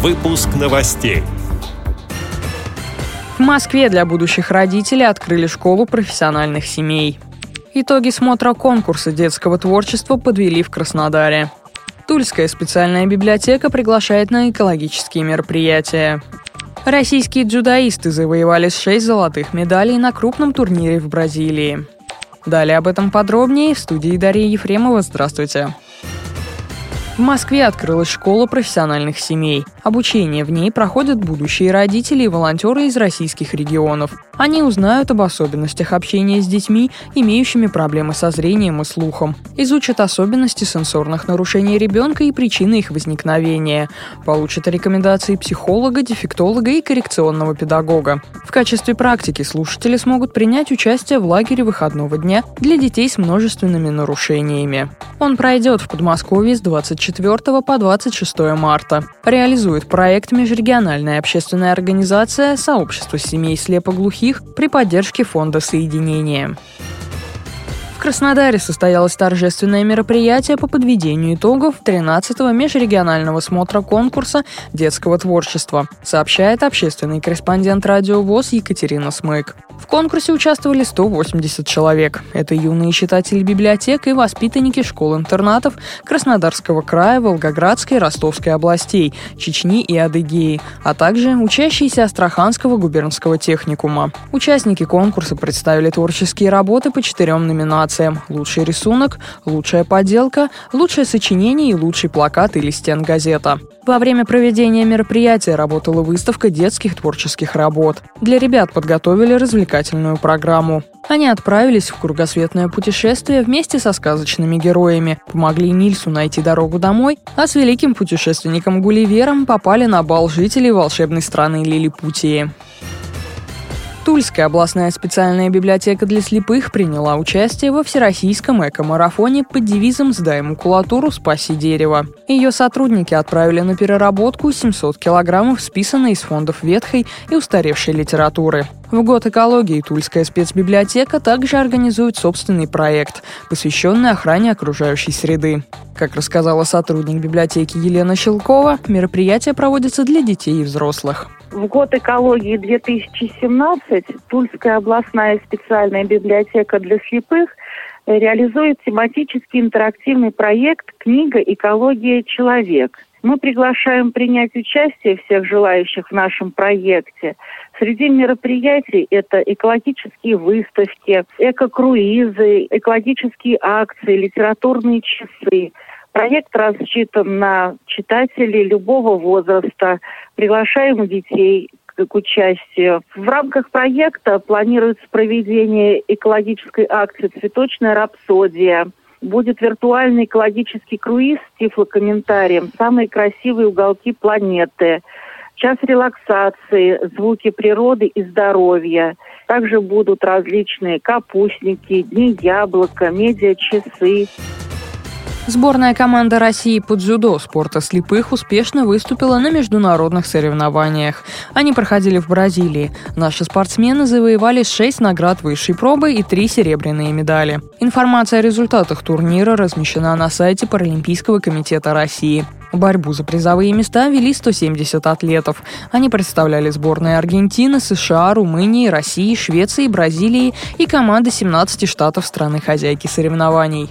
Выпуск новостей. В Москве для будущих родителей открыли школу профессиональных семей. Итоги смотра конкурса детского творчества подвели в Краснодаре. Тульская специальная библиотека приглашает на экологические мероприятия. Российские дзюдоисты завоевали 6 золотых медалей на крупном турнире в Бразилии. Далее об этом подробнее в студии Дарья Ефремова. Здравствуйте. В Москве открылась школа профессиональных семей. Обучение в ней проходят будущие родители и волонтеры из российских регионов. Они узнают об особенностях общения с детьми, имеющими проблемы со зрением и слухом. Изучат особенности сенсорных нарушений ребенка и причины их возникновения. Получат рекомендации психолога, дефектолога и коррекционного педагога. В качестве практики слушатели смогут принять участие в лагере выходного дня для детей с множественными нарушениями. Он пройдет в Подмосковье с 24 по 26 марта. Реализует проект межрегиональная общественная организация «Сообщество семей слепоглухих» при поддержке Фонда соединения. В Краснодаре состоялось торжественное мероприятие по подведению итогов 13-го межрегионального смотра конкурса детского творчества, сообщает общественный корреспондент радио ВОЗ Екатерина Смык. В конкурсе участвовали 180 человек. Это юные читатели библиотек и воспитанники школ-интернатов Краснодарского края, Волгоградской, Ростовской областей, Чечни и Адыгеи, а также учащиеся Астраханского губернского техникума. Участники конкурса представили творческие работы по четырем номинациям – лучший рисунок, лучшая поделка, лучшее сочинение и лучший плакат или стенгазета. Во время проведения мероприятия работала выставка детских творческих работ. Для ребят подготовили развлекательную программу. Они отправились в кругосветное путешествие вместе со сказочными героями, помогли Нильсу найти дорогу домой, а с великим путешественником Гулливером попали на бал жителей волшебной страны Лилипутии. Тульская областная специальная библиотека для слепых приняла участие во всероссийском эко-марафоне под девизом «Сдай макулатуру, спаси дерево». Ее сотрудники отправили на переработку 700 килограммов списанной из фондов ветхой и устаревшей литературы. В год экологии Тульская спецбиблиотека также организует собственный проект, посвященный охране окружающей среды. Как рассказала сотрудник библиотеки Елена Щелкова, мероприятие проводится для детей и взрослых. В год экологии 2017 Тульская областная специальная библиотека для слепых реализует тематический интерактивный проект «Книга. Экология. Человек». Мы приглашаем принять участие всех желающих в нашем проекте. Среди мероприятий это экологические выставки, эко-круизы, экологические акции, литературные часы. Проект рассчитан на читателей любого возраста. Приглашаем детей к участию. В рамках проекта планируется проведение экологической акции «Цветочная рапсодия». Будет виртуальный экологический круиз с тифлокомментарием «Самые красивые уголки планеты», час релаксации, звуки природы и здоровья. Также будут различные капустники, дни яблока, медиа-часы. Сборная команда России по дзюдо спорта слепых успешно выступила на международных соревнованиях. Они проходили в Бразилии. Наши спортсмены завоевали 6 наград высшей пробы и 3 серебряные медали. Информация о результатах турнира размещена на сайте Паралимпийского комитета России. Борьбу за призовые места вели 170 атлетов. Они представляли сборные Аргентины, США, Румынии, России, Швеции, Бразилии и команды 17 штатов страны-хозяйки соревнований.